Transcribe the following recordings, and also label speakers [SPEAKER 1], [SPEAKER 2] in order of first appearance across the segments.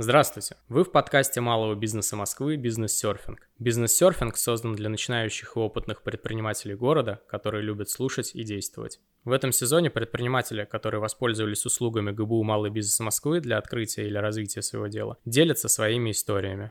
[SPEAKER 1] Здравствуйте! Вы в подкасте малого бизнеса Москвы «Бизнес-серфинг». Бизнес-серфинг создан для начинающих и опытных предпринимателей города, которые любят слушать и действовать. В этом сезоне предприниматели, которые воспользовались услугами ГБУ «Малый бизнес Москвы» для открытия или развития своего дела, делятся своими историями.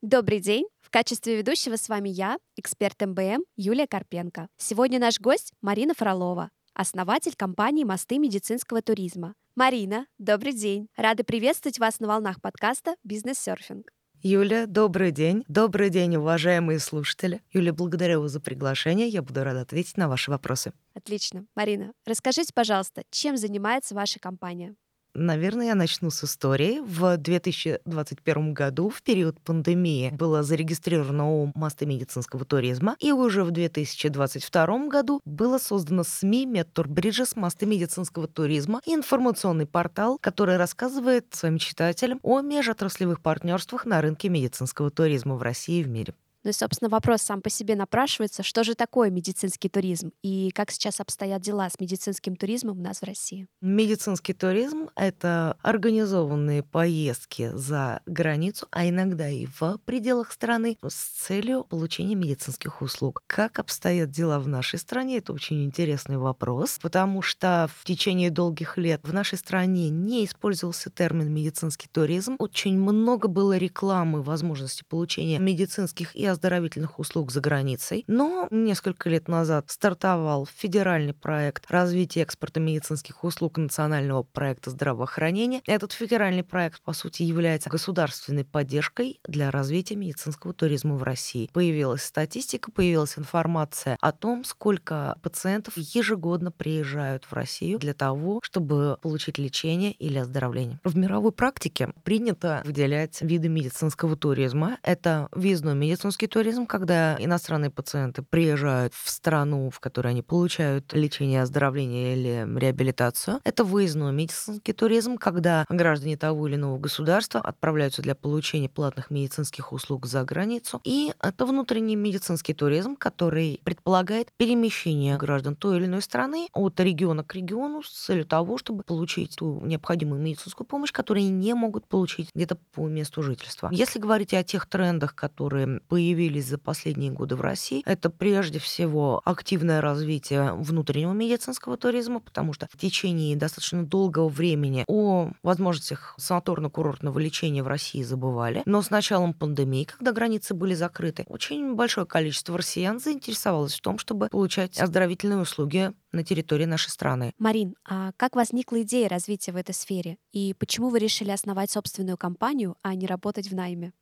[SPEAKER 2] Добрый день! В качестве ведущего с вами я, эксперт МБМ Юлия Карпенко. Сегодня наш гость Марина Фролова, основатель компании «Мосты медицинского туризма». Марина, добрый день. Рада приветствовать вас на волнах подкаста «Бизнес-серфинг».
[SPEAKER 3] Юля, добрый день. Добрый день, уважаемые слушатели. Юля, благодарю вас за приглашение. Я буду рада ответить на ваши вопросы.
[SPEAKER 2] Отлично. Марина, расскажите, пожалуйста, чем занимается ваша компания?
[SPEAKER 3] Наверное, я начну с истории. В 2021 году, в период пандемии, было зарегистрировано ООО «Мосты медицинского туризма», и уже в 2022 году было создано СМИ «Медтурбриджес. Мосты медицинского туризма» и информационный портал, который рассказывает своим читателям о межотраслевых партнерствах на рынке медицинского туризма в России и в мире.
[SPEAKER 2] Ну и, собственно, вопрос сам по себе напрашивается, что же такое медицинский туризм и как сейчас обстоят дела с медицинским туризмом у нас в России?
[SPEAKER 3] Медицинский туризм — это организованные поездки за границу, а иногда и в пределах страны с целью получения медицинских услуг. Как обстоят дела в нашей стране? Это очень интересный вопрос, потому что в течение долгих лет в нашей стране не использовался термин медицинский туризм. Очень много было рекламы возможности получения медицинских и оздоровительных услуг за границей. Но несколько лет назад стартовал федеральный проект развития экспорта медицинских услуг национального проекта здравоохранения. Этот федеральный проект, по сути, является государственной поддержкой для развития медицинского туризма в России. Появилась статистика, появилась информация о том, сколько пациентов ежегодно приезжают в Россию для того, чтобы получить лечение или оздоровление. В мировой практике принято выделять виды медицинского туризма. Это въездной медицинский медицинский туризм, когда иностранные пациенты приезжают в страну, в которой они получают лечение, оздоровление или реабилитацию. Это выездной медицинский туризм, когда граждане того или иного государства отправляются для получения платных медицинских услуг за границу. И это внутренний медицинский туризм, который предполагает перемещение граждан той или иной страны от региона к региону с целью того, чтобы получить ту необходимую медицинскую помощь, которую они не могут получить где-то по месту жительства. Если говорить о тех трендах, которые появились появились за последние годы в России, это прежде всего активное развитие внутреннего медицинского туризма, потому что в течение достаточно долгого времени о возможностях санаторно-курортного лечения в России забывали. Но с началом пандемии, когда границы были закрыты, очень большое количество россиян заинтересовалось в том, чтобы получать оздоровительные услуги на территории нашей страны.
[SPEAKER 2] Марин, а как возникла идея развития в этой сфере? И почему вы решили основать собственную компанию, а не работать в найме?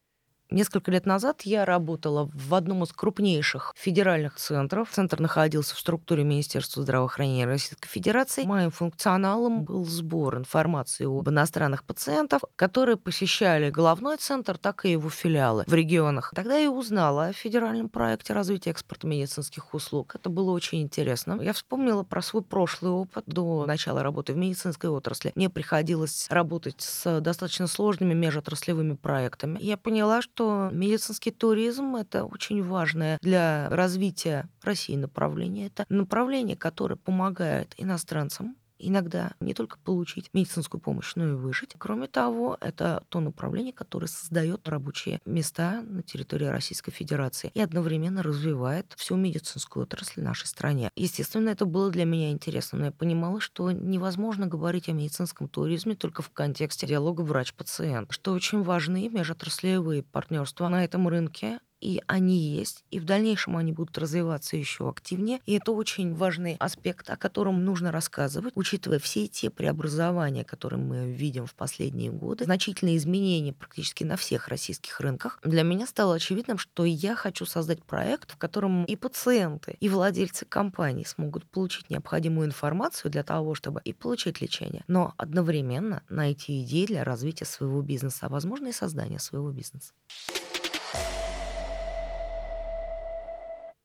[SPEAKER 3] Несколько лет назад я работала в одном из крупнейших федеральных центров. Центр находился в структуре Министерства здравоохранения Российской Федерации. Моим функционалом был сбор информации об иностранных пациентах, которые посещали головной центр, так и его филиалы в регионах. Тогда я узнала о федеральном проекте развития экспорта медицинских услуг. Это было очень интересно. Я вспомнила про свой прошлый опыт до начала работы в медицинской отрасли. Мне приходилось работать с достаточно сложными межотраслевыми проектами. Я поняла, что что медицинский туризм — это очень важное для развития России направление. Это направление, которое помогает иностранцам иногда не только получить медицинскую помощь, но и выжить. Кроме того, это то направление, которое создает рабочие места на территории Российской Федерации и одновременно развивает всю медицинскую отрасль в нашей стране. Естественно, это было для меня интересно, но я понимала, что невозможно говорить о медицинском туризме только в контексте диалога врач-пациент, что очень важны межотраслевые партнерства на этом рынке, и они есть, и в дальнейшем они будут развиваться еще активнее. И это очень важный аспект, о котором нужно рассказывать, учитывая все те преобразования, которые мы видим в последние годы, значительные изменения практически на всех российских рынках. Для меня стало очевидным, что я хочу создать проект, в котором и пациенты, и владельцы компаний смогут получить необходимую информацию для того, чтобы и получить лечение, но одновременно найти идеи для развития своего бизнеса, а возможно и создания своего бизнеса.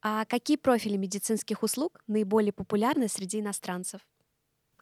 [SPEAKER 2] А какие профили медицинских услуг наиболее популярны среди иностранцев?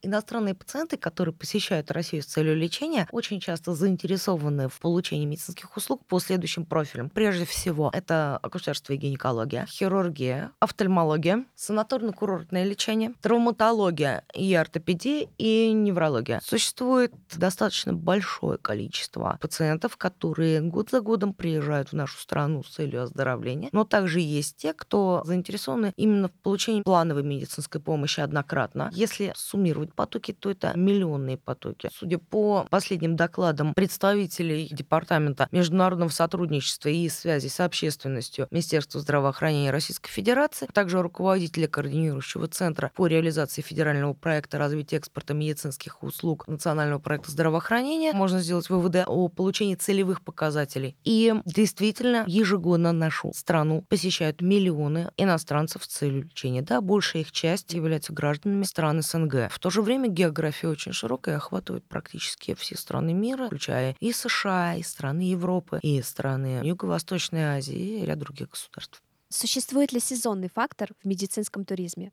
[SPEAKER 3] Иностранные пациенты, которые посещают Россию с целью лечения, очень часто заинтересованы в получении медицинских услуг по следующим профилям. Прежде всего, это акушерство и гинекология, хирургия, офтальмология, санаторно-курортное лечение, травматология и ортопедия и неврология. Существует достаточно большое количество пациентов, которые год за годом приезжают в нашу страну с целью оздоровления, но также есть те, кто заинтересованы именно в получении плановой медицинской помощи однократно. Если суммировать потоки, то это миллионные потоки. Судя по последним докладам представителей Департамента международного сотрудничества и связи с общественностью Министерства здравоохранения Российской Федерации, а также руководителя координирующего центра по реализации федерального проекта развития экспорта медицинских услуг национального проекта здравоохранения, можно сделать выводы о получении целевых показателей. И действительно, ежегодно нашу страну посещают миллионы иностранцев с целью лечения. Да, большая их часть являются гражданами стран СНГ. В то же время география очень широкая, охватывает практически все страны мира, включая и США, и страны Европы, и страны Юго-Восточной Азии, и ряд других государств.
[SPEAKER 2] Существует ли сезонный фактор в медицинском туризме?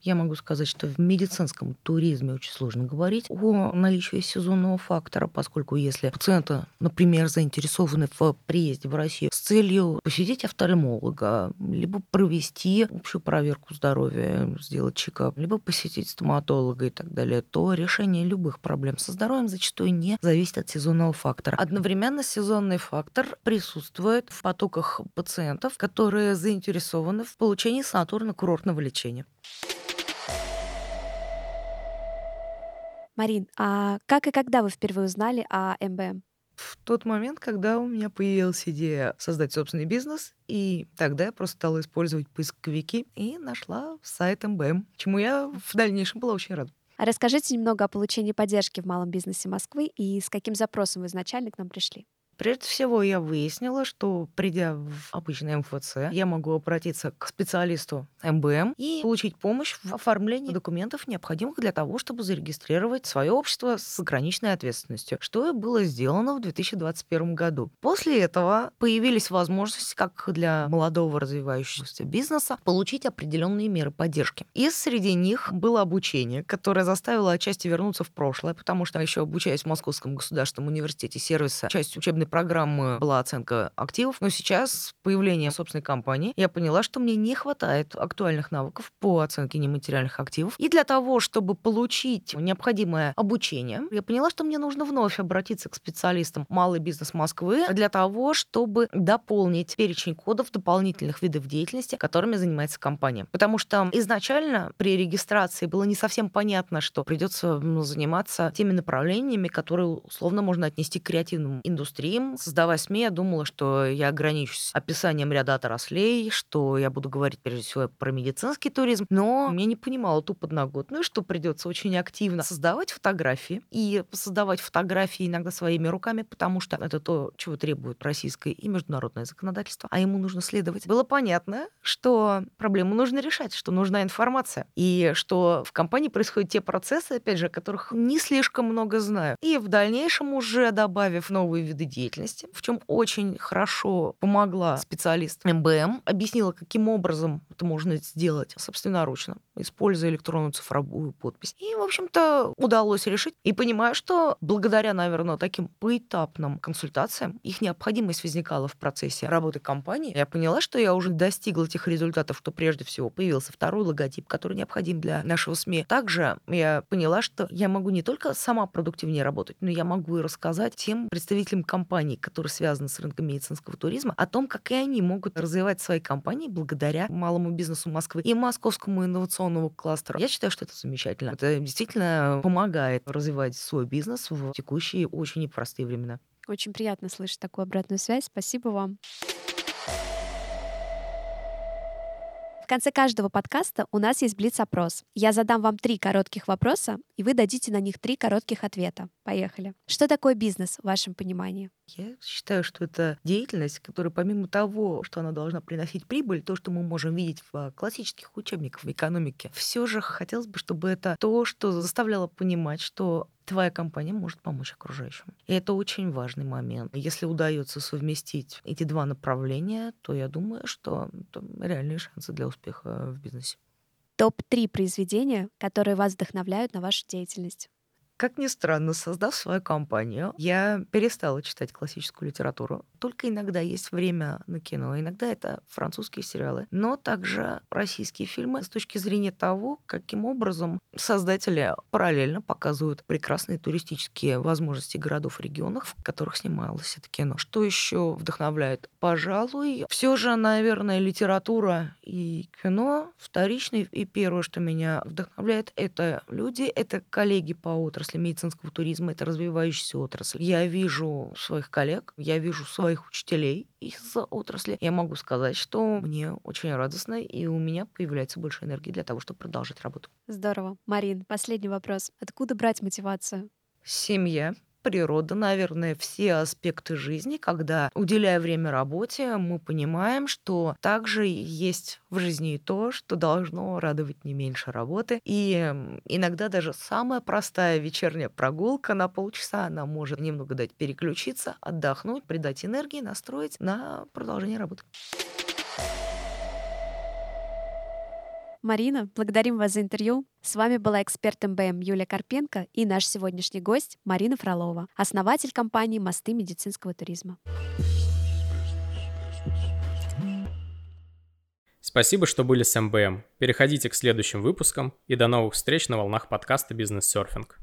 [SPEAKER 3] Я могу сказать, что в медицинском туризме очень сложно говорить о наличии сезонного фактора, поскольку если пациенты, например, заинтересованы в приезде в Россию с целью посетить офтальмолога, либо провести общую проверку здоровья, сделать чекап, либо посетить стоматолога и так далее, то решение любых проблем со здоровьем зачастую не зависит от сезонного фактора. Одновременно сезонный фактор присутствует в потоках пациентов, которые заинтересованы в получении санаторно-курортного лечения.
[SPEAKER 2] Марин, а как и когда вы впервые узнали о МБМ?
[SPEAKER 3] В тот момент, когда у меня появилась идея создать собственный бизнес, и тогда я просто стала использовать поисковики и нашла сайт МБМ, чему я в дальнейшем была очень рада.
[SPEAKER 2] А расскажите немного о получении поддержки в малом бизнесе Москвы и с каким запросом вы изначально к нам пришли.
[SPEAKER 3] Прежде всего, я выяснила, что придя в обычный МФЦ, я могу обратиться к специалисту МБМ и получить помощь в оформлении документов, необходимых для того, чтобы зарегистрировать свое общество с ограниченной ответственностью, что и было сделано в 2021 году. После этого появились возможности, как для молодого развивающегося бизнеса, получить определенные меры поддержки. И среди них было обучение, которое заставило отчасти вернуться в прошлое, потому что еще обучаясь в Московском государственном университете сервиса, часть учебной учебной программы была оценка активов, но сейчас с появлением собственной компании я поняла, что мне не хватает актуальных навыков по оценке нематериальных активов. И для того, чтобы получить необходимое обучение, я поняла, что мне нужно вновь обратиться к специалистам малый бизнес Москвы для того, чтобы дополнить перечень кодов дополнительных видов деятельности, которыми занимается компания. Потому что изначально при регистрации было не совсем понятно, что придется заниматься теми направлениями, которые условно можно отнести к креативным индустриям, им, создавая СМИ, я думала, что я ограничусь описанием ряда отраслей, что я буду говорить прежде всего про медицинский туризм, но я не понимала ту подноготную, что придется очень активно создавать фотографии и создавать фотографии иногда своими руками, потому что это то, чего требует российское и международное законодательство, а ему нужно следовать. Было понятно, что проблему нужно решать, что нужна информация, и что в компании происходят те процессы, опять же, о которых не слишком много знаю. И в дальнейшем уже добавив новые виды деятельности, деятельности, в чем очень хорошо помогла специалист МБМ, объяснила, каким образом это можно сделать собственноручно, используя электронную цифровую подпись. И, в общем-то, удалось решить. И понимаю, что благодаря, наверное, таким поэтапным консультациям их необходимость возникала в процессе работы компании. Я поняла, что я уже достигла тех результатов, что прежде всего появился второй логотип, который необходим для нашего СМИ. Также я поняла, что я могу не только сама продуктивнее работать, но я могу и рассказать тем представителям компании, компаний, которые связаны с рынком медицинского туризма, о том, как и они могут развивать свои компании благодаря малому бизнесу Москвы и московскому инновационному кластеру. Я считаю, что это замечательно. Это действительно помогает развивать свой бизнес в текущие очень непростые времена.
[SPEAKER 2] Очень приятно слышать такую обратную связь. Спасибо вам. В конце каждого подкаста у нас есть блиц-опрос. Я задам вам три коротких вопроса, и вы дадите на них три коротких ответа. Поехали. Что такое бизнес в вашем понимании?
[SPEAKER 3] Я считаю, что это деятельность, которая помимо того, что она должна приносить прибыль, то, что мы можем видеть в классических учебниках в экономике, все же хотелось бы, чтобы это то, что заставляло понимать, что твоя компания может помочь окружающим. И это очень важный момент. Если удается совместить эти два направления, то я думаю, что реальные шансы для успеха в бизнесе.
[SPEAKER 2] Топ-3 произведения, которые вас вдохновляют на вашу деятельность.
[SPEAKER 3] Как ни странно, создав свою компанию, я перестала читать классическую литературу. Только иногда есть время на кино, иногда это французские сериалы, но также российские фильмы с точки зрения того, каким образом создатели параллельно показывают прекрасные туристические возможности городов и регионов, в которых снималось это кино. Что еще вдохновляет? Пожалуй, все же, наверное, литература и кино вторичный. И первое, что меня вдохновляет, это люди, это коллеги по отрасли, отрасли медицинского туризма, это развивающаяся отрасль. Я вижу своих коллег, я вижу своих учителей из отрасли. Я могу сказать, что мне очень радостно, и у меня появляется больше энергии для того, чтобы продолжить работу.
[SPEAKER 2] Здорово. Марин, последний вопрос. Откуда брать мотивацию?
[SPEAKER 3] Семья, природа, наверное, все аспекты жизни, когда, уделяя время работе, мы понимаем, что также есть в жизни и то, что должно радовать не меньше работы. И иногда даже самая простая вечерняя прогулка на полчаса, она может немного дать переключиться, отдохнуть, придать энергии, настроить на продолжение работы.
[SPEAKER 2] Марина, благодарим вас за интервью. С вами была эксперт МБМ Юлия Карпенко и наш сегодняшний гость Марина Фролова, основатель компании «Мосты медицинского туризма».
[SPEAKER 1] Спасибо, что были с МБМ. Переходите к следующим выпускам и до новых встреч на волнах подкаста «Бизнес-серфинг».